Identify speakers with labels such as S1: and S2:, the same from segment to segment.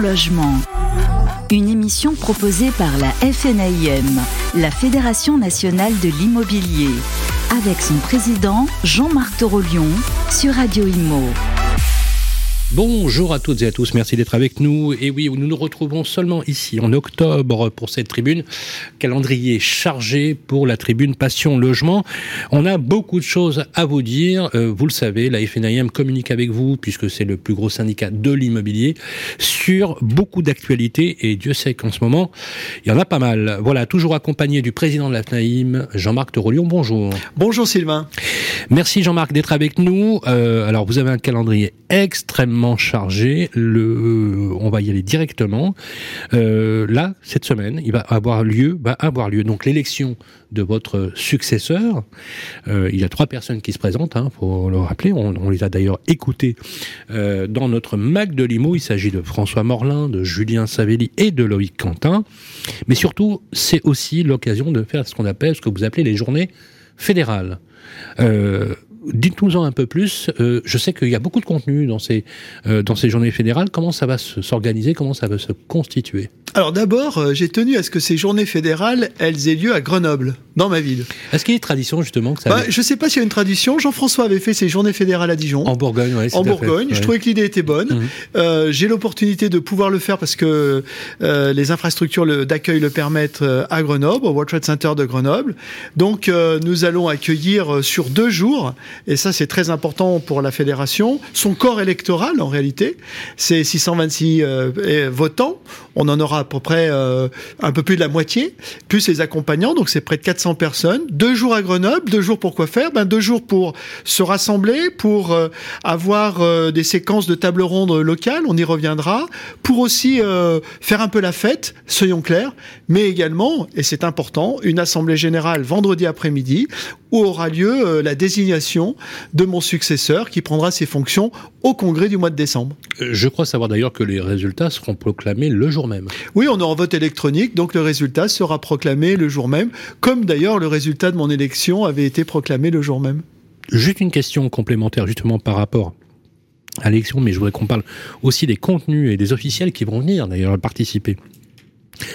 S1: Logement. Une émission proposée par la FNAIM, la Fédération nationale de l'immobilier, avec son président Jean-Marc Torolion sur Radio Imo.
S2: Bonjour à toutes et à tous, merci d'être avec nous. Et oui, nous nous retrouvons seulement ici en octobre pour cette tribune. Calendrier chargé pour la tribune Passion Logement. On a beaucoup de choses à vous dire. Euh, vous le savez, la FNIM communique avec vous, puisque c'est le plus gros syndicat de l'immobilier, sur beaucoup d'actualités. Et Dieu sait qu'en ce moment, il y en a pas mal. Voilà, toujours accompagné du président de la FNAIM, Jean-Marc Torolion. Bonjour.
S3: Bonjour Sylvain.
S2: Merci Jean-Marc d'être avec nous. Euh, alors, vous avez un calendrier extrêmement chargé. Euh, on va y aller directement. Euh, là, cette semaine, il va avoir lieu, va avoir lieu donc l'élection de votre successeur. Euh, il y a trois personnes qui se présentent, hein, faut le rappeler. On, les a d'ailleurs écoutés dans notre Mac de Limo. Il s'agit de François Morlin, de Julien Savelli et de Loïc Quentin. Mais surtout, c'est aussi l'occasion de faire ce qu'on appelle, ce que vous appelez les journées fédérales. Dites-nous-en un peu plus. Euh, je sais qu'il y a beaucoup de contenu dans ces, euh, dans ces journées fédérales. Comment ça va s'organiser? Comment ça va se constituer?
S3: Alors d'abord, euh, j'ai tenu à ce que ces journées fédérales, elles aient lieu à Grenoble, dans ma ville.
S2: Est-ce qu'il y a une tradition justement que ça
S3: bah, Je ne sais pas s'il y a une tradition. Jean-François avait fait ses journées fédérales à Dijon.
S2: En Bourgogne, oui.
S3: En Bourgogne. Je trouvais que l'idée était bonne. Mhm. j'ai l'opportunité de pouvoir le faire parce que les infrastructures d'accueil le permettent à Grenoble, au World Trade Center de Grenoble. Donc nous allons accueillir sur deux jours et ça c'est très important pour la fédération, son corps électoral en réalité, c'est 626 euh, votants, on en aura à peu près euh, un peu plus de la moitié, plus ses accompagnants, donc c'est près de 400 personnes, deux jours à Grenoble, deux jours pour quoi faire? Ben deux jours pour se rassembler, pour euh, avoir des séquences de table ronde locales, on y reviendra, pour aussi faire un peu la fête, soyons clairs, mais également, et c'est important, une assemblée générale vendredi après-midi où aura lieu la désignation de mon successeur qui prendra ses fonctions au congrès du mois de décembre.
S2: Euh, je crois savoir d'ailleurs que les résultats seront proclamés le jour même.
S3: Oui, on aura un vote électronique, donc le résultat sera proclamé le jour même, comme d'ailleurs le résultat de mon élection avait été proclamé le jour même.
S2: Juste une question complémentaire justement par rapport à l'élection, mais je voudrais qu'on parle aussi des contenus et des officiels qui vont venir d'ailleurs participer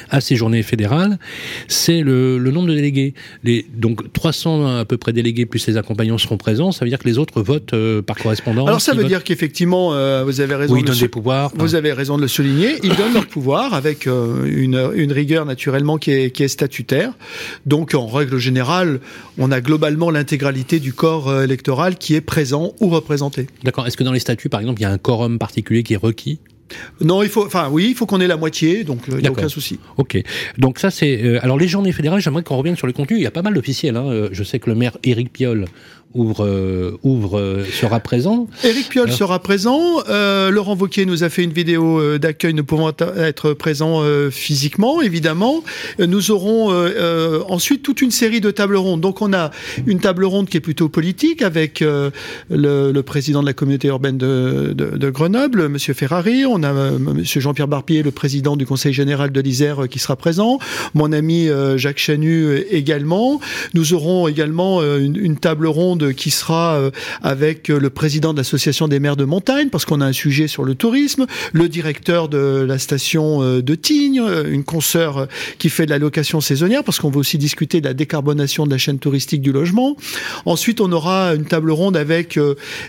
S2: à ces journées fédérales, c'est le, nombre de délégués. Les, donc 300 à peu près délégués plus les accompagnants seront présents. Ça veut dire que les autres votent euh, par correspondance.
S3: Alors ça veut dire qu'effectivement, euh, vous avez raison.
S2: ils donnent des pouvoirs.
S3: Vous avez raison de le souligner. Ils donnent leur pouvoir avec euh, une, une, rigueur naturellement qui est, qui est statutaire. Donc en règle générale, on a globalement l'intégralité du corps électoral qui est présent ou représenté.
S2: D'accord. Est-ce que dans les statuts, par exemple, il y a un quorum particulier qui est requis?
S3: Non, il faut, enfin oui, il faut qu'on ait la moitié, donc il n'y a aucun souci.
S2: Ok. Donc ça c'est, euh, alors les journées fédérales, j'aimerais qu'on revienne sur les contenus. Il y a pas mal d'officiels. Hein. Euh, je sais que le maire Éric Piolle ouvre, euh, ouvre euh, sera présent.
S3: Éric Piolle sera présent. Euh, Laurent Wauquiez nous a fait une vidéo euh, d'accueil, ne pouvant être présent physiquement, évidemment. Nous aurons ensuite toute une série de tables rondes. Donc on a une table ronde qui est plutôt politique avec le, le, président de la communauté urbaine de, de, de Grenoble, Monsieur Ferrari. On a Monsieur Jean-Pierre Barpier, le président du Conseil général de l'Isère, qui sera présent. Mon ami Jacques Chanu également. Nous aurons également une, une table ronde qui sera euh, avec euh, le président de l'association des maires de montagne parce qu'on a un sujet sur le tourisme, le directeur de la station euh, de Tignes, une consoeur qui fait de la location saisonnière parce qu'on va aussi discuter de la décarbonation de la chaîne touristique du logement. Ensuite, on aura une table ronde avec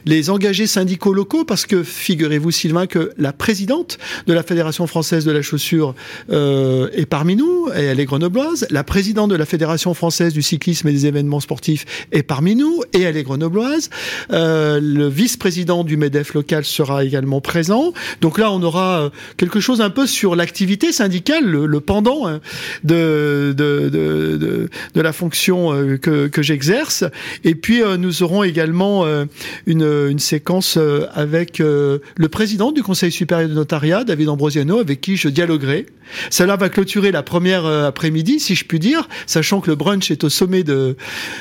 S3: les engagés syndicaux locaux parce que figurez-vous Sylvain que la présidente de la Fédération française de la chaussure est parmi nous et elle est grenobloise. La présidente de la Fédération française du cyclisme et des événements sportifs est parmi nous et elle est grenobloise. Euh, le vice-président du MEDEF local sera également présent. Donc là, on aura euh, quelque chose un peu sur l'activité syndicale, le, pendant hein, de, de, la fonction euh, que, que j'exerce. Et puis, nous aurons également une, une séquence avec le président du Conseil supérieur de notariat, David Ambrosiano, avec qui je dialoguerai. Cela va clôturer la première après-midi, si je puis dire, sachant que le brunch est au sommet de,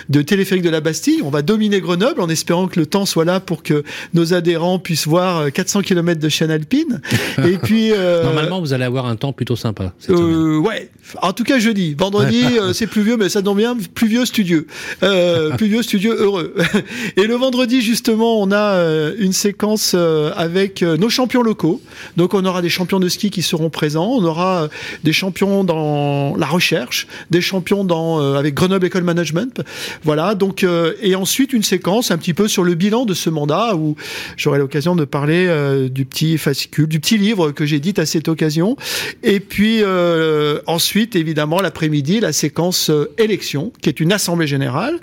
S3: de téléphérique de la Bastille. On va dominer Grenoble en espérant que le temps soit là pour que nos adhérents puissent voir 400 euh, km de chaîne alpine.
S2: Et puis euh, normalement vous allez avoir un temps plutôt sympa.
S3: Euh, ouais. En tout cas, jeudi. Vendredi, euh, c'est pluvieux, mais ça tombe bien, pluvieux studieux. Pluvieux studieux heureux. Et le vendredi, justement, on a une séquence avec nos champions locaux. Donc, on aura des champions de ski qui seront présents. On aura des champions dans la recherche, des champions dans avec Grenoble École Management. Voilà. Donc, et ensuite une séquence un petit peu sur le bilan de ce mandat où j'aurai l'occasion de parler du petit fascicule, du petit livre que j'ai dit à cette occasion. Et puis ensuite évidemment, l'après-midi, la séquence euh, élection, qui est une assemblée générale.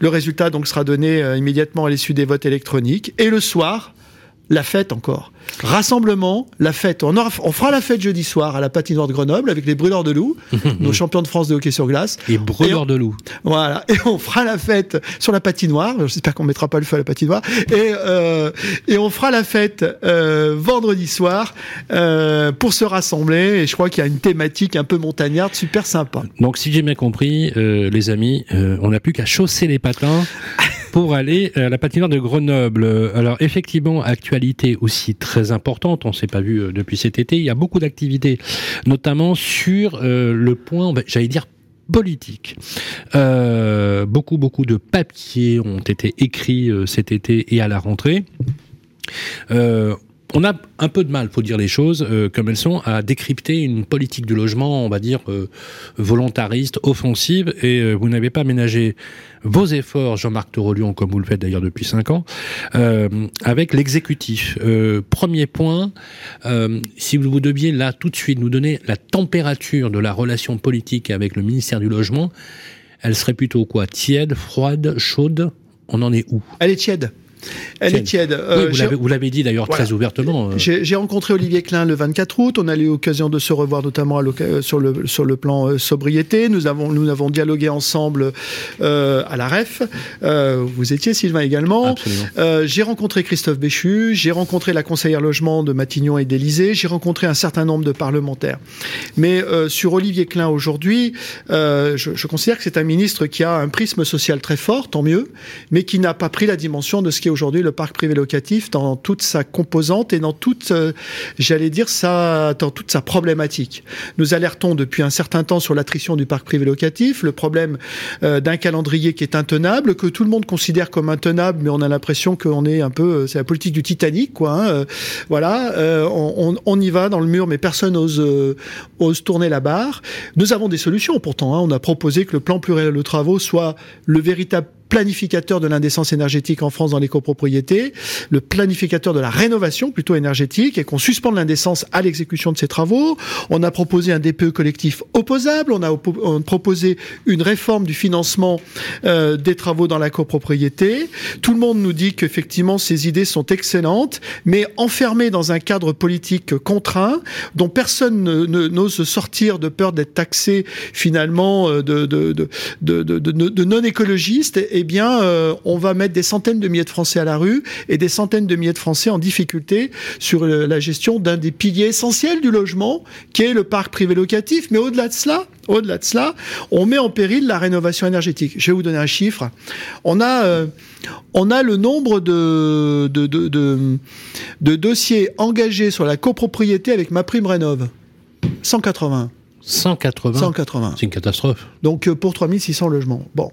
S3: Le résultat donc sera donné euh, immédiatement à l'issue des votes électroniques. Et le soir, la fête encore. Rassemblement, la fête. On, on, fera la fête jeudi soir à la patinoire de Grenoble avec les brûleurs de loup, nos champions de France de hockey sur glace.
S2: Les brûleurs de loup.
S3: Voilà. Et on fera la fête sur la patinoire. J'espère qu'on mettra pas le feu à la patinoire. Et, euh, et on fera la fête euh, vendredi soir euh, pour se rassembler. Et je crois qu'il y a une thématique un peu montagnarde super sympa.
S2: Donc si j'ai bien compris, euh, les amis, euh, on n'a plus qu'à chausser les patins pour aller à la patinoire de Grenoble. Alors effectivement, actualité aussi très importante, on ne s'est pas vu euh, depuis cet été, il y a beaucoup d'activités, notamment sur euh, le point, j'allais dire politique. Euh, beaucoup, beaucoup de papiers ont été écrits cet été et à la rentrée. On a un peu de mal, faut dire les choses euh, comme elles sont, à décrypter une politique du logement, on va dire euh, volontariste, offensive, et euh, vous n'avez pas ménagé vos efforts, Jean-Marc Torolion, comme vous le faites d'ailleurs depuis cinq ans, avec l'exécutif. premier point, si vous deviez là tout de suite nous donner la température de la relation politique avec le ministère du logement, elle serait plutôt quoi? Tiède, froide, chaude? On en est où?
S3: Elle est tiède. Elle est tiède.
S2: Euh, vous l'avez dit d'ailleurs très ouvertement.
S3: Euh. J'ai rencontré Olivier Klein le 24 août. On a eu l'occasion de se revoir notamment euh, sur, le, sur le plan sobriété. Nous avons, nous avons dialogué ensemble à la REF. vous étiez, Sylvain, également. j'ai rencontré Christophe Béchu. J'ai rencontré la conseillère logement de Matignon et d'Élysée. J'ai rencontré un certain nombre de parlementaires. Mais sur Olivier Klein aujourd'hui, je, je, considère que c'est un ministre qui a un prisme social très fort, tant mieux, mais qui n'a pas pris la dimension de ce qui est aujourd'hui le parc privé locatif dans toute sa composante et dans toute, euh, j'allais dire, ça, dans toute sa problématique. Nous alertons depuis un certain temps sur l'attrition du parc privé locatif, le problème euh, d'un calendrier qui est intenable, que tout le monde considère comme intenable, mais on a l'impression qu'on est un peu, euh, c'est la politique du Titanic, quoi. Hein, voilà, on, y va dans le mur, mais personne ose, ose tourner la barre. Nous avons des solutions pourtant. Hein. On a proposé que le plan pluriel de travaux soit le véritable planificateur de l'indécence énergétique en France dans les copropriétés, le planificateur de la rénovation plutôt énergétique, et qu'on suspende l'indécence à l'exécution de ces travaux. On a proposé un DPE collectif opposable, on a, proposé une réforme du financement euh, des travaux dans la copropriété. Tout le monde nous dit qu'effectivement ces idées sont excellentes, mais enfermées dans un cadre politique contraint, dont personne n'ose sortir de peur d'être taxé finalement euh, de, de, de, de non-écologistes eh bien, euh, on va mettre des centaines de milliers de Français à la rue et des centaines de milliers de Français en difficulté sur euh, la gestion d'un des piliers essentiels du logement, qui est le parc privé locatif. Mais au-delà de cela, au-delà de cela, on met en péril la rénovation énergétique. Je vais vous donner un chiffre. On a, euh, le nombre de, dossiers engagés sur la copropriété avec ma prime rénov. 180.
S2: 180
S3: 180.
S2: C'est une catastrophe.
S3: Donc euh, pour 3600 logements. Bon,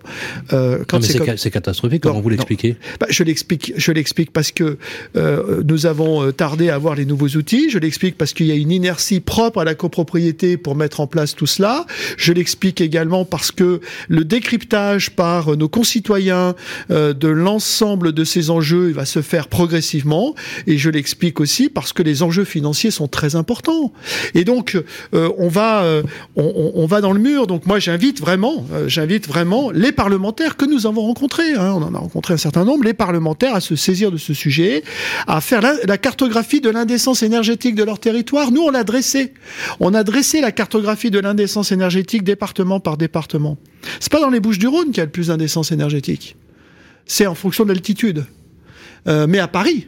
S2: euh, quand c'est catastrophique, comment vous l'expliquez?
S3: Bah, Je l'explique, je l'explique parce que euh, nous avons euh, tardé à avoir les nouveaux outils. Je l'explique parce qu'il y a une inertie propre à la copropriété pour mettre en place tout cela. Je l'explique également parce que le décryptage par nos concitoyens euh, de l'ensemble de ces enjeux va se faire progressivement. Et je l'explique aussi parce que les enjeux financiers sont très importants. Et donc on va on, va dans le mur. Donc moi, j'invite vraiment, euh, j'invite vraiment les parlementaires que nous avons rencontrés. Hein. on en a rencontré un certain nombre, les parlementaires à se saisir de ce sujet, à faire la, cartographie de l'indécence énergétique de leur territoire. Nous, on l'a dressé. On a dressé la cartographie de l'indécence énergétique département par département. C'est pas dans les Bouches du Rhône qu'il y a le plus d'indécence énergétique. C'est en fonction de l'altitude. Euh, mais à Paris,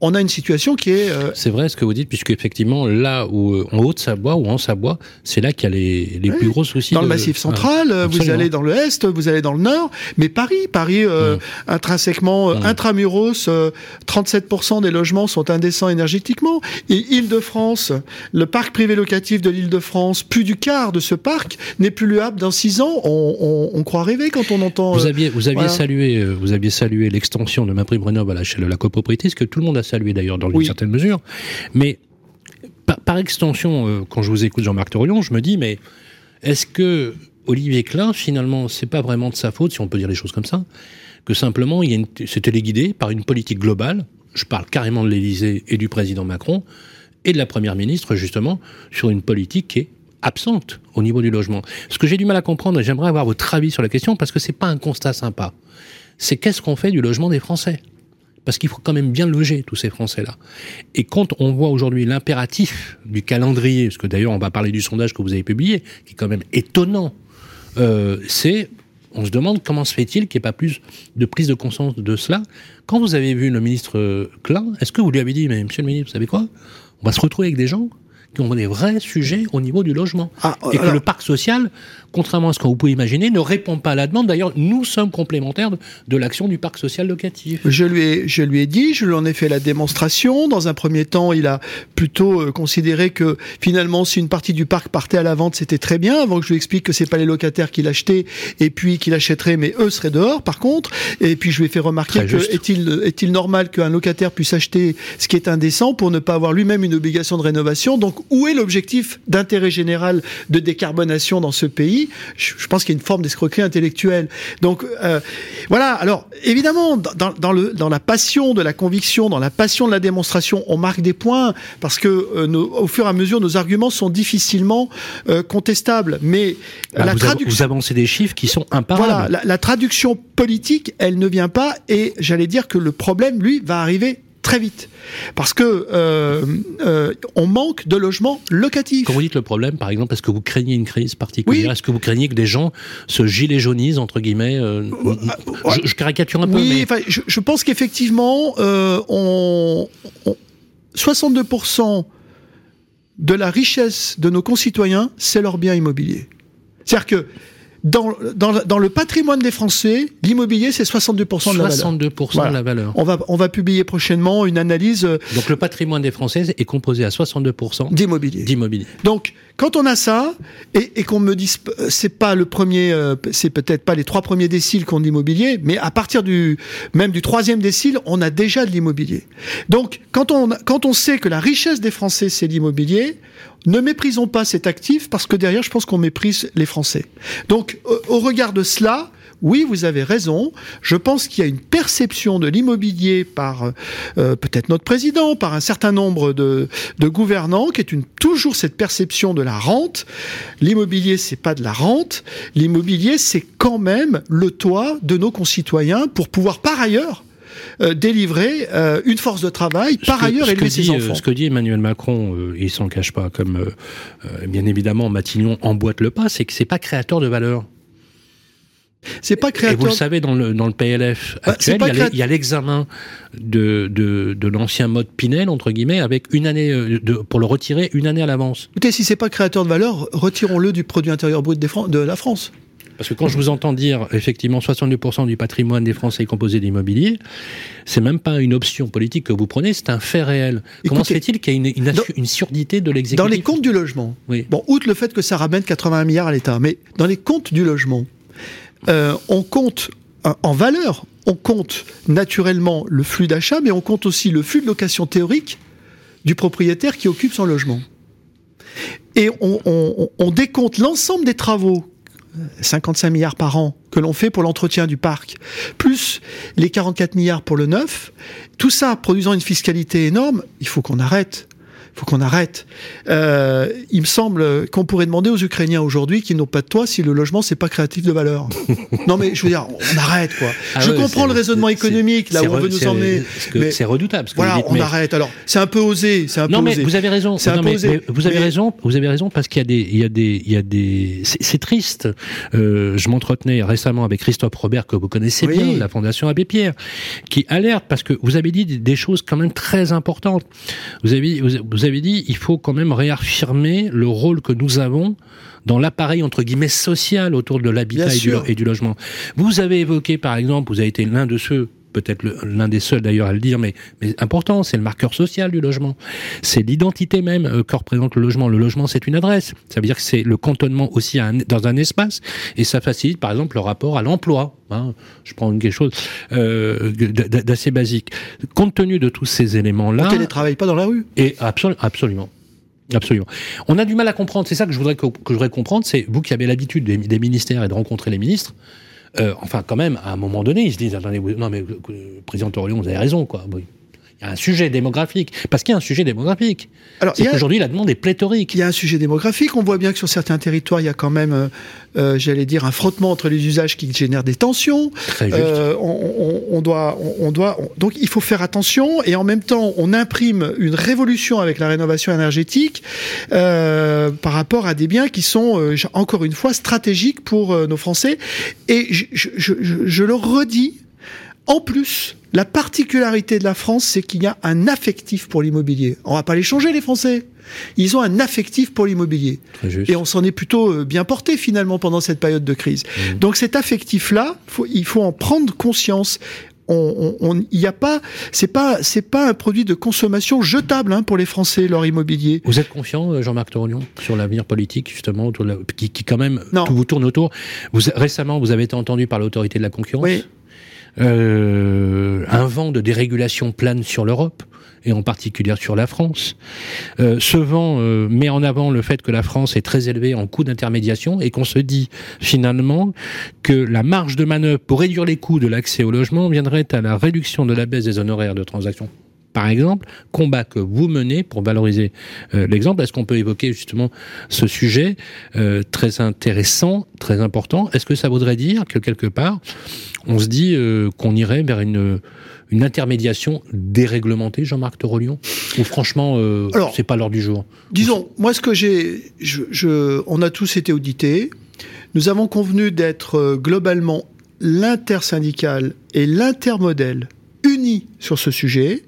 S3: on a une situation qui est. Euh,
S2: c'est vrai ce que vous dites, puisque effectivement, là où euh, en Haute-Savoie ou en Savoie, c'est là qu'il y a les, les plus gros soucis.
S3: Dans le Massif central, vous allez dans le Est, vous allez dans le Nord, mais Paris, Paris, euh, intrinsèquement, intramuros, 37% des logements sont indécents énergétiquement. Et Île-de-France, le parc privé locatif de l'Île-de-France, plus du quart de ce parc n'est plus luable dans 6 ans. On, on, croit rêver quand on entend.
S2: Vous aviez, vous aviez salué, vous aviez salué l'extension de ma prime rénov à de la copropriété, ce que tout le monde a salué d'ailleurs dans une certaine mesure. Mais par, extension, euh, quand je vous écoute Jean-Marc Torion, je me dis, mais est-ce que Olivier Klein, finalement, c'est pas vraiment de sa faute, si on peut dire les choses comme ça, que simplement, il s'est téléguidé par une politique globale, je parle carrément de l'Élysée et du président Macron, et de la première ministre, justement, sur une politique qui est absente au niveau du logement. Ce que j'ai du mal à comprendre, et j'aimerais avoir votre avis sur la question, parce que c'est pas un constat sympa, c'est qu'est-ce qu'on fait du logement des Français? Parce qu'il faut quand même bien loger tous ces Français-là. Et quand on voit aujourd'hui l'impératif du calendrier, parce que d'ailleurs on va parler du sondage que vous avez publié, qui est quand même étonnant, euh, c'est, on se demande comment se fait-il qu'il n'y ait pas plus de prise de conscience de cela. Quand vous avez vu le ministre Klein, est-ce que vous lui avez dit, mais monsieur le ministre, vous savez quoi? On va se retrouver avec des gens qui ont des vrais sujets au niveau du logement. Ah, et que le parc social, contrairement à ce que vous pouvez imaginer, ne répond pas à la demande. D'ailleurs, nous sommes complémentaires de, l'action du parc social locatif.
S3: Je lui, ai, je lui ai dit, je lui en ai fait la démonstration. Dans un premier temps, il a plutôt euh, considéré que finalement, si une partie du parc partait à la vente, c'était très bien, avant que je lui explique que c'est pas les locataires qui l'achetaient et puis qui l'achèteraient, mais eux seraient dehors, par contre. Et puis, je lui ai fait remarquer que est-il est-il normal qu'un locataire puisse acheter ce qui est indécent pour ne pas avoir lui-même une obligation de rénovation? Donc, où est l'objectif d'intérêt général de décarbonation dans ce pays? Je, pense qu'il y a une forme d'escroquerie intellectuelle. Donc euh, voilà. Alors évidemment, dans, le, dans la passion de la conviction, dans la passion de la démonstration, on marque des points parce que euh, au fur et à mesure, nos arguments sont difficilement euh, contestables. Mais
S2: la vous, traduction, vous avancez des chiffres qui sont imparables.
S3: Voilà, la, la traduction politique, elle ne vient pas, et j'allais dire que le problème, lui, va arriver très vite. Parce que euh, euh, on manque de logements locatifs.
S2: Quand vous dites le problème, par exemple, est-ce que vous craignez une crise particulière Est-ce que vous craignez que des gens se gilet jaunisent, entre guillemets euh, je, caricature un peu.
S3: Oui, mais... je, pense qu'effectivement, on, 62% de la richesse de nos concitoyens, c'est leur bien immobilier. C'est-à-dire que dans, dans, dans, le patrimoine des Français, l'immobilier, c'est 62% de la valeur.
S2: 62% de la valeur.
S3: On va, on va publier prochainement une analyse. Euh,
S2: Donc le patrimoine des Français est composé à 62%
S3: d'immobilier.
S2: D'immobilier.
S3: Donc quand on a ça et, qu'on me dise, euh, c'est pas le premier, euh, c'est peut-être pas les trois premiers déciles qu'on d'immobilier, mais à partir du même du troisième décile, on a déjà de l'immobilier. Donc quand on quand on sait que la richesse des Français c'est l'immobilier, ne méprisons pas cet actif parce que derrière, je pense qu'on méprise les Français. Donc, au regard de cela, oui, vous avez raison. Je pense qu'il y a une perception de l'immobilier par euh, peut-être notre président, par un certain nombre de, gouvernants, qui est une, toujours cette perception de la rente. L'immobilier, c'est pas de la rente. L'immobilier, c'est quand même le toit de nos concitoyens pour pouvoir par ailleurs euh, délivrer euh, une force de travail, par ailleurs élever ses enfants.
S2: ce que dit Emmanuel Macron, il il s'en cache pas, comme bien évidemment Matignon emboîte le pas, c'est que c'est pas créateur de valeur.
S3: C'est pas créateur.
S2: Et vous le savez, dans le, dans le PLF bah, actuel, il y a l'examen de, de, de l'ancien mode Pinel, entre guillemets, avec une année, euh, de, pour le retirer une année à l'avance.
S3: Écoutez, si c'est pas créateur de valeur, retirons-le du produit intérieur brut de la France.
S2: Parce que quand je vous entends dire, effectivement, 62% du patrimoine des Français est composé d'immobilier, c'est même pas une option politique que vous prenez, c'est un fait réel. Comment se fait-il qu'il y ait une, une, surdité de l'exécutif
S3: Dans les comptes du logement, oui. bon, outre le fait que ça ramène 80 milliards à l'État, mais dans les comptes du logement, euh, on compte euh, en valeur, on compte naturellement le flux d'achat, mais on compte aussi le flux de location théorique du propriétaire qui occupe son logement. Et on, décompte l'ensemble des travaux 55 euh, milliards par an que l'on fait pour l'entretien du parc, plus les 44 milliards pour le neuf, tout ça produisant une fiscalité énorme, il faut qu'on arrête. Faut qu'on arrête. Euh, il me semble qu'on pourrait demander aux Ukrainiens aujourd'hui qui n'ont pas de toit si le logement c'est pas créatif de valeur. non mais je veux dire, on arrête quoi.
S2: Ah
S3: je
S2: ouais,
S3: comprends le raisonnement économique là où on veut nous emmener.
S2: C'est redoutable. ce que
S3: voilà,
S2: vous dites,
S3: on
S2: mais-
S3: arrête. Alors c'est un peu osé, c'est un
S2: Non
S3: peu
S2: mais
S3: osé.
S2: vous avez raison.
S3: C'est un
S2: Non,
S3: peu
S2: mais-
S3: osé.
S2: mais vous avez raison. Vous avez raison parce qu'il y a des, il y a des, il y a des. C'est triste. Euh, je m'entretenais récemment avec Christophe Robert que vous connaissez
S3: Oui.
S2: bien, de la Fondation Abbé Pierre, qui alerte parce que vous avez dit des- des choses quand même très importantes. Vous avez, vous vous avez dit, il faut quand même réaffirmer le rôle que nous avons dans l'appareil entre guillemets social autour de l'habitat et et du logement. Vous avez évoqué par exemple, vous avez été l'un de ceux peut-être l'un des seuls d'ailleurs à le dire, mais, mais important, c'est le marqueur social du logement. C'est l'identité même euh, que représente le logement. Le logement, c'est une adresse. Ça veut dire que c'est le cantonnement aussi à un- dans un espace, et ça facilite par exemple le rapport à l'emploi. hein. Je prends quelque chose euh, d'assez basique. Compte tenu de tous ces éléments-là,
S3: On télétravaille pas dans la rue.
S2: et absol- absolument. Absolument. On a du mal à comprendre. C'est ça que je voudrais que, que je voudrais comprendre. C'est vous qui avez l'habitude des, des ministères et de rencontrer les ministres. Euh, enfin, quand même, à un moment donné, ils se disent attendez, non mais euh, président Orion, vous avez raison, quoi. Oui. Il y a un sujet démographique. Parce qu'il y a un sujet démographique.
S3: Alors il
S2: C'est
S3: y a-
S2: qu'aujourd'hui, la demande est pléthorique.
S3: Il y a un sujet démographique. On voit bien que sur certains territoires, il y a quand même, euh, euh, j'allais dire, un frottement entre les usages qui génèrent des tensions.
S2: Très.
S3: Euh, on, on- on doit, on, on doit, on- donc il faut faire attention et en même temps, on imprime une révolution avec la rénovation énergétique euh, par rapport à des biens qui sont euh, encore une fois stratégiques pour nos Français. Et je, je, je- je le redis. En plus, la particularité de la France, c'est qu'il y a un affectif pour l'immobilier. On va pas les changer, les Français. Ils ont un affectif pour l'immobilier. Et on s'en est plutôt euh, bien porté finalement pendant cette période de crise.
S2: Mmh.
S3: Donc cet affectif-là, il faut en prendre conscience. On, on, on- il y a pas, c'est pas, c'est pas un produit de consommation jetable hein, pour les Français leur immobilier.
S2: Vous êtes confiant, euh, Jean-Marc Torolion, sur l'avenir politique, justement, autour de la- qui, qui quand même,
S3: Non.
S2: tout vous tourne autour. Vous, récemment, vous avez été entendu par l'autorité de la concurrence.
S3: Oui.
S2: Euh, un vent de dérégulation plane sur l'Europe et en particulier sur la France. Euh, ce vent euh, met en avant le fait que la France est très élevée en coûts d'intermédiation et qu'on se dit finalement que la marge de manœuvre pour réduire les coûts de l'accès au logement viendrait à la réduction de la baisse des honoraires de transaction. Par exemple, combat que vous menez pour valoriser euh, l'exemple. Est-ce qu'on peut évoquer justement ce sujet euh, très intéressant, très important? Est-ce que ça voudrait dire que quelque part, on se dit euh, qu'on irait vers une, une intermédiation déréglementée, Jean-Marc Torolion Ou franchement,
S3: Alors,
S2: c'est pas l'heure du jour?
S3: Disons, moi, ce que j'ai, je, je- on a tous été audités. Nous avons convenu d'être globalement l'intersyndical et l'intermodèle unis sur ce sujet.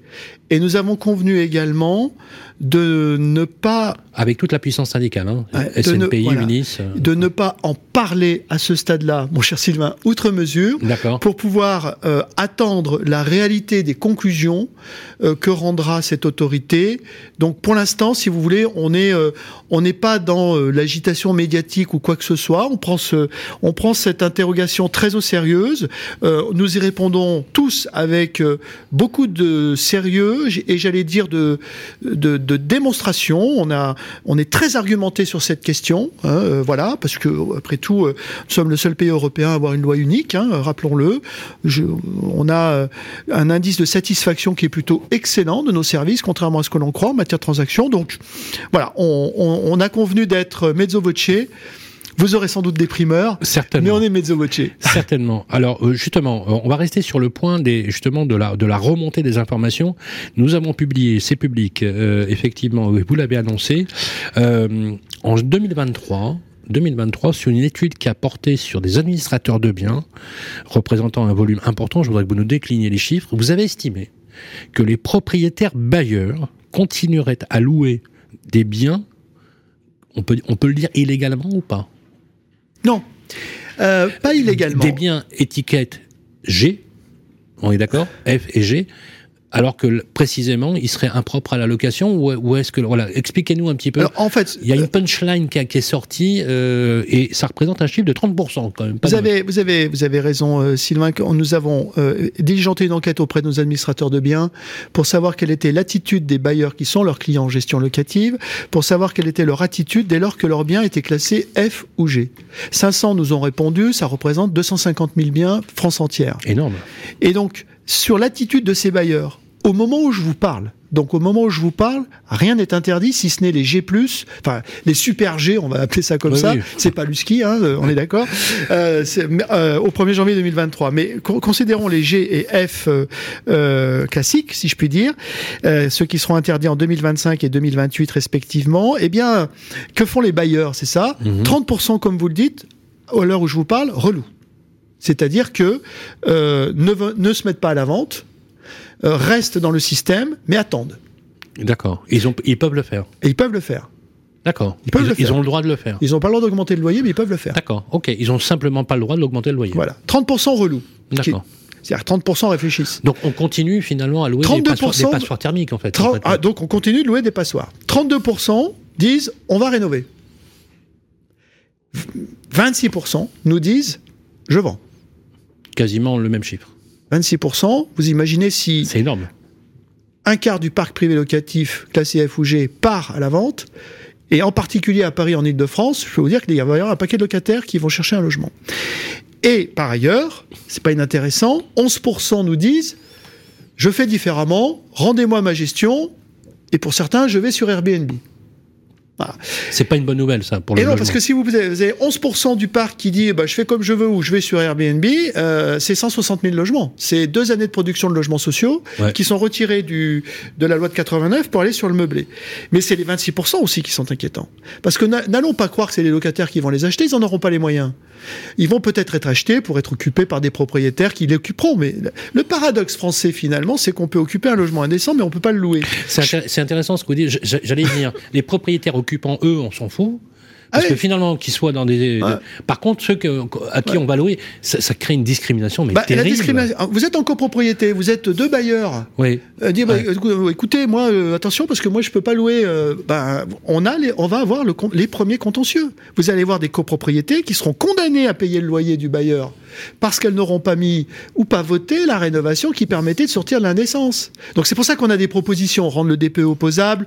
S3: Et nous avons convenu également de ne pas
S2: Avec toute la puissance syndicale, hein,
S3: Ouais, de ne-
S2: SNPI,
S3: voilà.
S2: UNIS. euh,
S3: de ne pas en parler à ce stade-là, mon cher Sylvain, outre mesure,
S2: D'accord.
S3: pour pouvoir euh, attendre la réalité des conclusions euh, que rendra cette autorité. Donc pour l'instant, si vous voulez, on est on n'est pas dans l'agitation médiatique ou quoi que ce soit. On prend ce on prend cette interrogation très au sérieuse. Nous y répondons tous avec euh, beaucoup de sérieux et j'allais dire de, de démonstration. On a on est très argumenté sur cette question. hein, euh, voilà, parce que après tout, euh, nous sommes le seul pays européen à avoir une loi unique. hein, Rappelons-le. On a euh, un indice de satisfaction qui est plutôt excellent de nos services, contrairement à ce que l'on croit en matière de transaction. Donc, voilà, on, on- on a convenu d'être mezzo voce. Vous aurez sans doute des primeurs,
S2: Certainement.
S3: mais on est mezzo voce.
S2: Certainement. Alors euh, justement, euh, on va rester sur le point des justement de la de la remontée des informations. Nous avons publié, c'est public, euh, effectivement, vous l'avez annoncé, euh, en 2023. 2023 sur une étude qui a porté sur des administrateurs de biens représentant un volume important. Je voudrais que vous nous décliniez les chiffres. Vous avez estimé que les propriétaires bailleurs continueraient à louer des biens. On peut on peut le dire illégalement ou pas?
S3: Non, Euh, pas illégalement.
S2: des biens étiquette G, on est d'accord F et G, alors que précisément, ils seraient impropres à la location ou, ou est-ce que voilà, expliquez-nous un petit peu.
S3: Alors, en fait,
S2: il y a une punchline qui, a- qui est sortie euh, et ça représente un chiffre de 30% quand même. Pas
S3: Vous avez, vous avez, vous avez raison, euh, Sylvain. Nous avons euh, diligenté une enquête auprès de nos administrateurs de biens pour savoir quelle était l'attitude des bailleurs qui sont leurs clients en gestion locative, pour savoir quelle était leur attitude dès lors que leurs biens étaient classés F ou G. 500 nous ont répondu, ça représente 250 000 biens France entière.
S2: Énorme.
S3: Et donc, sur l'attitude de ces bailleurs, au moment où je vous parle. Donc au moment où je vous parle, rien n'est interdit si ce n'est les G+, enfin les super G, on va appeler ça comme
S2: Oui,
S3: ça.
S2: oui.
S3: C'est pas Lusky, hein, euh, on est d'accord. Euh, euh, au 1er janvier 2023. Mais con- considérons les G et F euh, classiques, si je puis dire, euh, ceux qui seront interdits en 2025 et 2028 respectivement. Eh bien, que font les bailleurs C'est ça?
S2: Mhm.
S3: 30%, comme vous le dites, à l'heure où je vous parle, relou. C'est-à-dire que euh, ne, se mettent pas à la vente, restent dans le système, mais attendent.
S2: D'accord. Ils, ont, ils peuvent le faire.
S3: Et ils peuvent le faire.
S2: D'accord.
S3: Ils
S2: ont le droit de le faire.
S3: Ils n'ont pas le droit d'augmenter le loyer, mais ils peuvent le faire.
S2: D'accord. Ok. Ils ont simplement pas le droit de l'augmenter le loyer.
S3: Voilà. 30% relou.
S2: D'accord.
S3: C'est-à-dire 30% réfléchissent.
S2: Donc on continue finalement à louer des
S3: 32%
S2: passoires, des passoires thermiques en fait.
S3: 30
S2: en fait.
S3: ah, donc on continue de louer des passoires. 32% disent on va rénover. 26% nous disent je vends.
S2: Quasiment le même chiffre.
S3: 26%, vous imaginez si
S2: C'est énorme.
S3: un quart du parc privé locatif classé F ou G part à la vente, et en particulier à Paris, en Ile-de-France, je peux vous dire qu'il va y avoir un paquet de locataires qui vont chercher un logement. Et par ailleurs, c'est pas inintéressant, 11% nous disent je fais différemment, rendez-moi ma gestion, et pour certains, je vais sur Airbnb. Voilà.
S2: C'est pas une bonne nouvelle ça pour le
S3: Et non,
S2: logement.
S3: parce que si vous avez, vous avez 11% du parc qui dit bah, je fais comme je veux ou je vais sur Airbnb, euh, c'est 160 000 logements. C'est deux années de production de logements sociaux
S2: Ouais.
S3: qui sont retirés du, de la loi de 89 pour aller sur le meublé. Mais c'est les 26% aussi qui sont inquiétants. Parce que n'a- n'allons pas croire que c'est les locataires qui vont les acheter, ils n'en auront pas les moyens. Ils vont peut-être être achetés pour être occupés par des propriétaires qui l'occuperont. Mais le- paradoxe français finalement, c'est qu'on peut occuper un logement indécent, mais on peut pas le louer.
S2: C'est intér- c'est intéressant ce que vous dites. J'allais y venir. Les propriétaires occupants, eux, on s'en fout. Parce
S3: Ah
S2: que
S3: oui.
S2: finalement, qu'ils soient dans des.
S3: Ouais.
S2: Par contre, ceux que, à qui on va louer, ça, ça crée une discrimination, mais
S3: Bah, la
S2: terrible.
S3: discrimination. Vous êtes en copropriété, vous êtes deux bailleurs.
S2: Oui.
S3: Euh, dire, bah,
S2: Ouais.
S3: écou- écoutez, moi, euh, attention, parce que moi, je peux pas louer. euh, ben, on a, les, on va avoir le, les premiers contentieux. Vous allez voir des copropriétés qui seront condamnées à payer le loyer du bailleur parce qu'elles n'auront pas mis ou pas voté la rénovation qui permettait de sortir de l'indécence. Donc c'est pour ça qu'on a des propositions rendre le DPE opposable,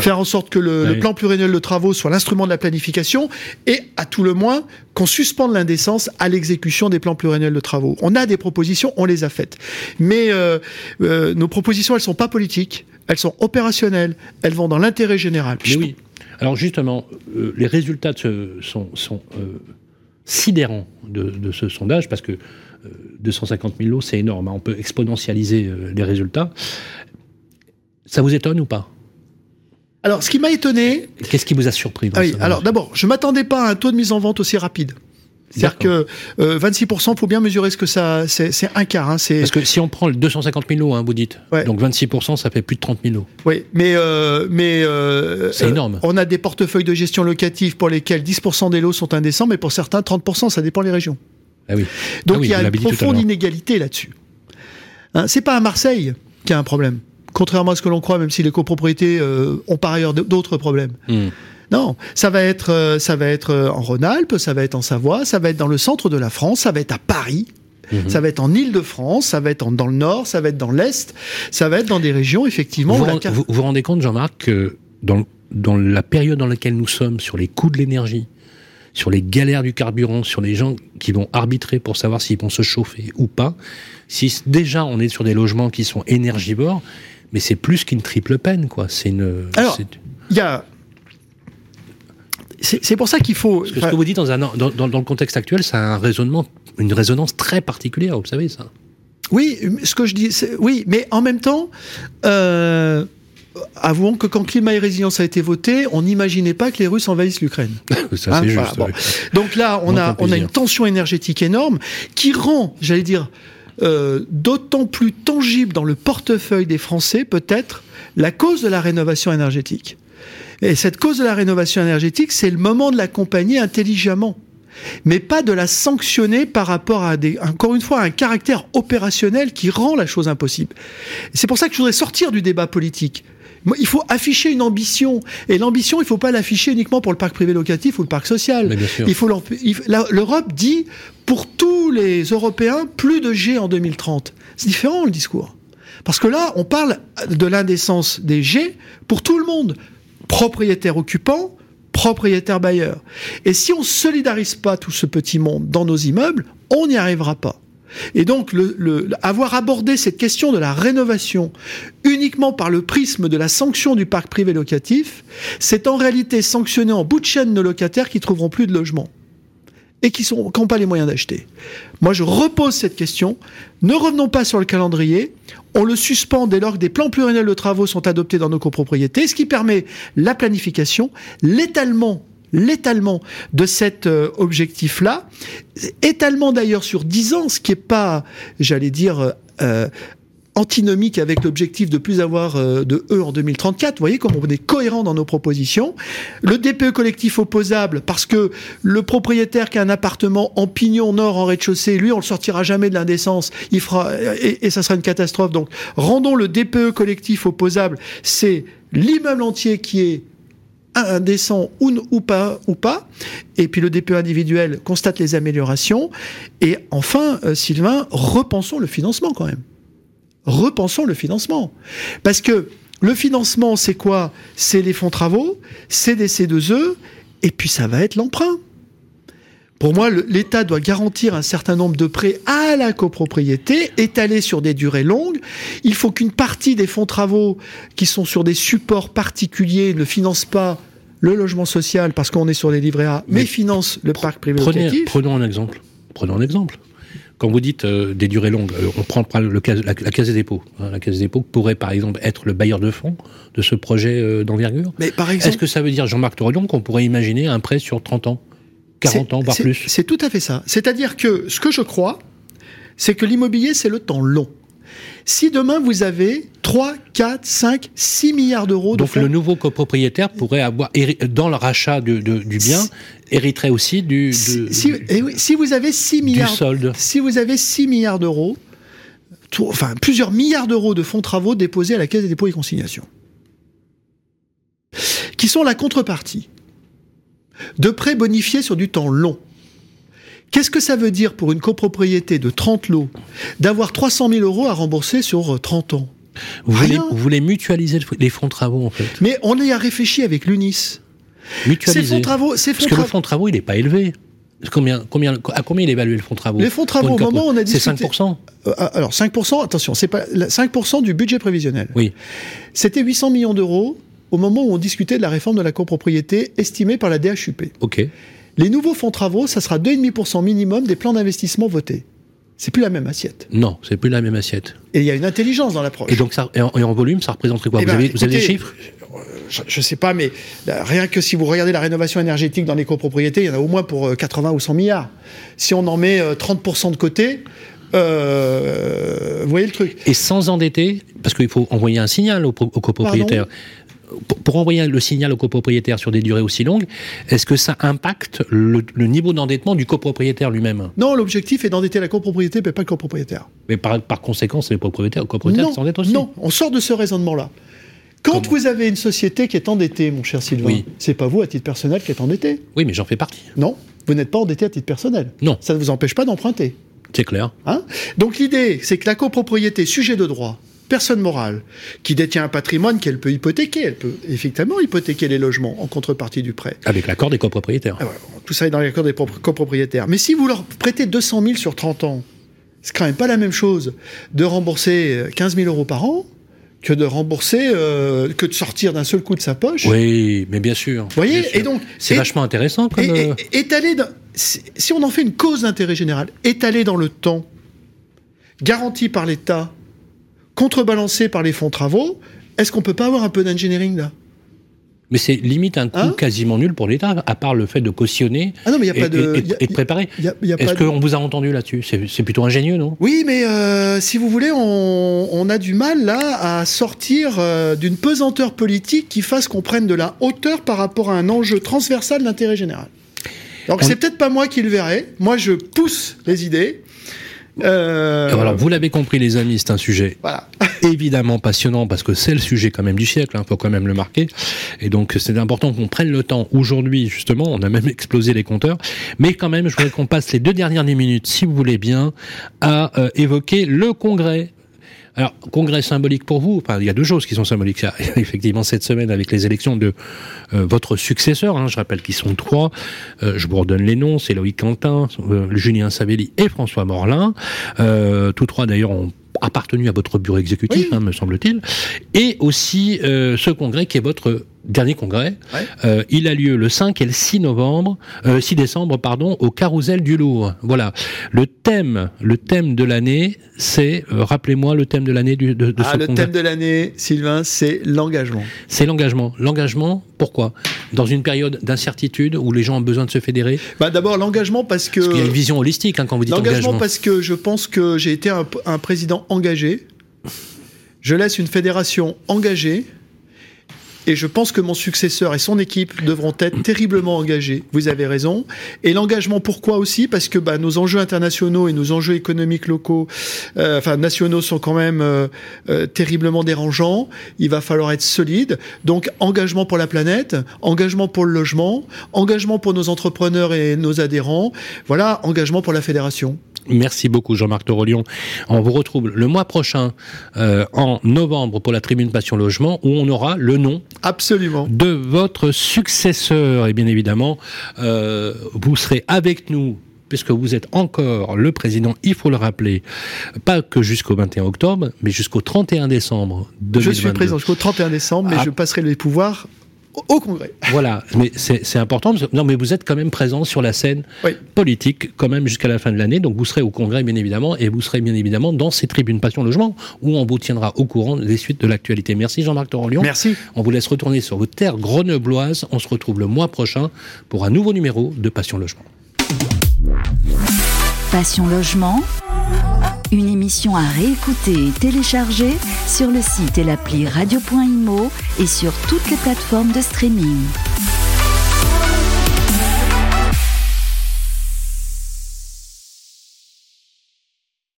S3: faire en sorte que le, plan pluriannuel de travaux soit l'instrument de la planification et à tout le moins qu'on suspende l'indécence à l'exécution des plans pluriannuels de travaux. On a des propositions, on les a faites. Mais euh, euh, nos propositions, elles sont pas politiques, elles sont opérationnelles, elles vont dans l'intérêt général.
S2: Mais oui. Alors justement, euh, les résultats de ce- sont, sont euh, sidérants de, de ce sondage parce que euh, 250 000 lots, c'est énorme. hein. On peut exponentialiser euh, les résultats. Ça vous étonne ou pas?
S3: Alors, ce qui m'a étonné,
S2: Qu'est-ce qui vous a surpris dans
S3: Ah oui, alors d'abord, je m'attendais pas à un taux de mise en vente aussi rapide. C'est-à-dire que euh, 26%, faut bien mesurer ce que ça, c'est, c'est un quart. Hein,
S2: Parce que si on prend le 250 000 lots, hein, vous dites,
S3: Ouais.
S2: donc 26%, ça fait plus de 30 000 lots.
S3: oui, mais euh, mais euh,
S2: C'est
S3: euh,
S2: énorme.
S3: On a des portefeuilles de gestion locative pour lesquels 10% des lots sont indécents, mais pour certains 30%, ça dépend les régions.
S2: Ah oui.
S3: Donc
S2: Ah oui,
S3: il y a une profonde inégalité là-dessus. Hein, c'est pas à Marseille qu'il y a un problème. Contrairement à ce que l'on croit, même si les copropriétés euh, ont par ailleurs d'autres problèmes.
S2: Hmm.
S3: Non, ça va être, euh, ça va être euh, en Rhône-Alpes, ça va être en Savoie, ça va être dans le centre de la France, ça va être à Paris,
S2: Mhm.
S3: ça va être en Île-de-France, ça va être en- dans le Nord, ça va être dans l'Est, ça va être dans des régions effectivement.
S2: Vous
S3: la
S2: vous, vous rendez compte, Jean-Marc, que dans, dans la période dans laquelle nous sommes, sur les coûts de l'énergie, sur les galères du carburant, sur les gens qui vont arbitrer pour savoir s'ils vont se chauffer ou pas, si déjà on est sur des logements qui sont énergivores, mais c'est plus qu'une triple peine, quoi. C'est une.
S3: Alors, Il y a. C'est pour ça qu'il faut.
S2: parce que ce que vous dites dans, un, dans, dans- dans le contexte actuel, ça a un raisonnement, une résonance très particulière, vous savez ça.
S3: Oui, ce que je dis, oui, mais en même temps, euh, avouons que quand climat et résilience a été voté, on n'imaginait pas que les Russes envahissent l'Ukraine.
S2: ça
S3: Hein,
S2: c'est
S3: voilà,
S2: juste.
S3: bon. Donc là, on a, on une tension énergétique énorme qui rend, j'allais dire, euh, d'autant plus tangible dans le portefeuille des Français peut-être la cause de la rénovation énergétique. Et cette cause de la rénovation énergétique, c'est le moment de l'accompagner intelligemment, mais pas de la sanctionner par rapport à des, encore une fois, à un caractère opérationnel qui rend la chose impossible. C'est pour ça que je voudrais sortir du débat politique. Il faut afficher une ambition. Et l'ambition, il ne faut pas l'afficher uniquement pour le parc privé locatif ou le parc social. Il faut L'Europe dit, pour tous les Européens, plus de G en 2030. C'est différent le discours. Parce que là, on parle de l'indécence des G pour tout le monde. Propriétaires occupants, propriétaires bailleurs. Et si on solidarise pas tout ce petit monde dans nos immeubles, on n'y arrivera pas. Et donc, avoir abordé cette question de la rénovation uniquement par le prisme de la sanction du parc privé locatif, c'est en réalité sanctionner en bout de chaîne nos locataires qui trouveront plus de logement et qui n'ont pas les moyens d'acheter. Moi, je repose cette question. Ne revenons pas sur le calendrier. On le suspend dès lors que des plans pluriannuels de travaux sont adoptés dans nos copropriétés, ce qui permet la planification, l'étalement l'étalement de cet euh, objectif-là, étalement d'ailleurs sur 10 ans, ce qui n'est pas, j'allais dire, euh, euh, antinomique avec l'objectif de plus avoir de E en 2034. Vous voyez comme on est cohérent dans nos propositions. Le DPE collectif opposable, parce que le propriétaire qui a un appartement en pignon nord en rez-de-chaussée, lui, on le sortira jamais de l'indécence. Il fera et, et ça sera une catastrophe. Donc, rendons le DPE collectif opposable. C'est l'immeuble entier qui est indécent ou, ou, pas, ou pas. Et puis le DPE individuel constate les améliorations. Et enfin, euh, Sylvain, repensons le financement quand même. Repensons le financement. Parce que le financement, c'est quoi? C'est les fonds travaux, c'est des C2E, et puis ça va être l'emprunt. Pour moi, l'État doit garantir un certain nombre de prêts à la copropriété, étalés sur des durées longues. Il faut qu'une partie des fonds travaux qui sont sur des supports particuliers ne financent pas le logement social parce qu'on est sur des livrets A, mais, finance le parc privé
S2: prenez, Prenons un exemple. Prenons un exemple. Quand vous dites euh, des durées longues, euh, on prend le, la, la, Caisse des dépôts. Hein, la Caisse des dépôts pourrait, par exemple, être le bailleur de fonds de ce projet euh, d'envergure. Mais par exemple, est-ce que ça veut dire, Jean-Marc Torillon, qu'on pourrait imaginer un prêt sur 30 ans 40 ans, voire plus.
S3: C'est tout à fait ça. C'est-à-dire que ce que je crois, c'est que l'immobilier, c'est le temps long. Si demain vous avez 3, 4, 5, 6 milliards d'euros
S2: de Donc le nouveau copropriétaire pourrait avoir, dans le rachat du bien, hériterait aussi du.
S3: si, eh si, vous avez 6 milliards.
S2: solde.
S3: Si vous avez 6 milliards d'euros, enfin plusieurs milliards d'euros de fonds travaux déposés à la Caisse des dépôts et consignations, qui sont la contrepartie de prêts bonifiés sur du temps long. Qu'est-ce que ça veut dire pour une copropriété de 30 lots d'avoir 300 000 euros à rembourser sur 30 euh, ans?
S2: Vous voulez, mutualiser les fonds de travaux, en fait.
S3: Mais on y a réfléchi avec l'UNIS.
S2: Mutualiser. Ces fonds travaux, ces fonds Parce que le fonds travaux, il n'est pas élevé. Combien, combien, à combien il est évalué le fonds travaux
S3: Les fonds travaux, au moment où on a dit.
S2: C'est 5%
S3: euh, Alors, 5%, attention, c'est pas 5% du budget prévisionnel.
S2: Oui.
S3: C'était 800 millions d'euros au moment où on discutait de la réforme de la copropriété estimée par la DHUP.
S2: OK.
S3: Les nouveaux fonds travaux, ça sera 2,5% minimum des plans d'investissement votés. C'est plus la même assiette.
S2: Non, c'est plus la même assiette.
S3: Et il y a une intelligence dans l'approche.
S2: Et donc, ça, et en, volume, ça représenterait quoi eh vous, ben, avez, vous, avez, des chiffres
S3: je ne sais pas, mais rien que si vous regardez la rénovation énergétique dans les copropriétés, il y en a au moins pour 80 euh, ou 100 milliards. Si on en met 30% euh, de côté, euh, vous voyez le truc.
S2: Et sans endetter, parce qu'il faut envoyer un signal aux, copropriétaires pour envoyer le signal au copropriétaire sur des durées aussi longues, est-ce que ça impacte le, niveau d'endettement du copropriétaire lui-même?
S3: Non, l'objectif est d'endetter la copropriété, mais pas le copropriétaire.
S2: Mais par, par conséquent, les propriétaires, copropriétaires s'endettent aussi
S3: Non, on sort de ce raisonnement-là. Quand vous avez une société qui est endettée, mon cher Sylvain, oui. c'est pas vous à titre personnel qui êtes endetté.
S2: Oui, mais j'en fais partie.
S3: Non, vous n'êtes pas endetté à titre personnel.
S2: Non.
S3: Ça ne vous empêche pas d'emprunter.
S2: C'est clair.
S3: Hein? Donc l'idée, c'est que la copropriété, sujet de droit, personne morale qui détient un patrimoine qu'elle peut hypothéquer. Elle peut effectivement hypothéquer les logements en contrepartie du prêt.
S2: Avec l'accord des copropriétaires.
S3: Ah tout ça est dans l'accord des copropriétaires. Mais si vous leur prêtez 200 000 sur 30 ans, c'est quand même pas la même chose de rembourser 15 000 euros par an que de rembourser, euh, que de sortir d'un seul coup de sa poche.
S2: Oui, mais bien sûr. Vous
S3: voyez Et donc,
S2: c'est vachement intéressant. Comme et,
S3: étaler si on en fait une cause d'intérêt général, étaler dans le temps, garanti par l'État, contrebalancé par les fonds travaux, est-ce qu'on peut pas avoir un peu d'engineering là?
S2: Mais c'est limite un coût hein? quasiment nul pour l'État, à part le fait de cautionner ah non, mais y a et, pas de, et, de préparer. Est-ce qu'on vous a entendu là-dessus? C'est plutôt ingénieux, non?
S3: Oui, mais euh, si vous voulez, on, a du mal là à sortir euh, d'une pesanteur politique qui fasse qu'on prenne de la hauteur par rapport à un enjeu transversal d'intérêt général. Donc c'est peut-être pas moi qui le verrai. Moi, je pousse les idées.
S2: Euh... Alors, vous l'avez compris, les amis, c'est un sujet évidemment passionnant parce que c'est le sujet quand même du siècle, il hein, faut quand même le marquer. Et donc, c'est important qu'on prenne le temps aujourd'hui, justement, on a même explosé les compteurs, mais quand même, je voudrais qu'on passe les deux dernières minutes, si vous voulez bien, à euh, évoquer le congrès Alors, congrès symbolique pour vous, enfin, il y a deux choses qui sont symboliques. Il y a effectivement cette semaine avec les élections de euh, votre successeur, hein, je rappelle qu'ils sont trois, euh, je vous redonne les noms, c'est Loïc Quentin, euh, Julien Savelli et François Morlin. tous trois d'ailleurs ont appartenu à votre bureau exécutif, hein, me semble-t-il, et aussi ce congrès qui est votre dernier congrès. Euh, il a lieu le 5 et le 6 novembre, euh, 6 décembre, pardon, au Carousel du Louvre. Voilà. Le thème, le thème de l'année, c'est, euh, rappelez-moi le thème de l'année de, de
S3: ah, le thème de l'année, Sylvain, c'est l'engagement.
S2: C'est l'engagement. L'engagement, pourquoi? Dans une période d'incertitude où les gens ont besoin de se fédérer?
S3: Bah, D'abord, l'engagement parce que... Parce
S2: qu'il y a une vision holistique hein, quand vous dites engagement. L'engagement
S3: parce que je pense que j'ai été un, un président engagé. Je laisse une fédération engagée et je pense que mon successeur et son équipe devront être terriblement engagés. Vous avez raison. Et l'engagement, pourquoi aussi? Parce que bah, nos enjeux internationaux et nos enjeux économiques locaux, euh, enfin nationaux, sont quand même euh, euh, terriblement dérangeants. Il va falloir être solide. Donc engagement pour la planète, engagement pour le logement, engagement pour nos entrepreneurs et nos adhérents. Voilà, engagement pour la fédération.
S2: Merci beaucoup Jean-Marc Torolion. On vous retrouve le mois prochain, en novembre, pour la Tribune Passion Logement, où on aura le nom
S3: Absolument.
S2: de votre successeur. Et bien évidemment, euh, vous serez avec nous puisque vous êtes encore le président, il faut le rappeler, pas que jusqu'au 21 octobre, mais jusqu'au 31 décembre 2022.
S3: Je suis président jusqu'au 31 décembre, mais ah. je passerai les pouvoirs au Congrès.
S2: Voilà, mais c'est important. non, mais vous êtes quand même présent sur la scène politique, quand même jusqu'à la fin de l'année. Donc vous serez au Congrès, bien évidemment, et vous serez bien évidemment dans ces tribunes Passion Logement, où on vous tiendra au courant des suites de l'actualité. Merci Jean-Marc Torolion.
S3: Merci.
S2: On vous laisse retourner sur vos terres grenobloises. On se retrouve le mois prochain pour un nouveau numéro de Passion Logement.
S1: Passion Logement une émission à réécouter et télécharger sur le site et l'appli radio.imo et sur toutes les plateformes de streaming.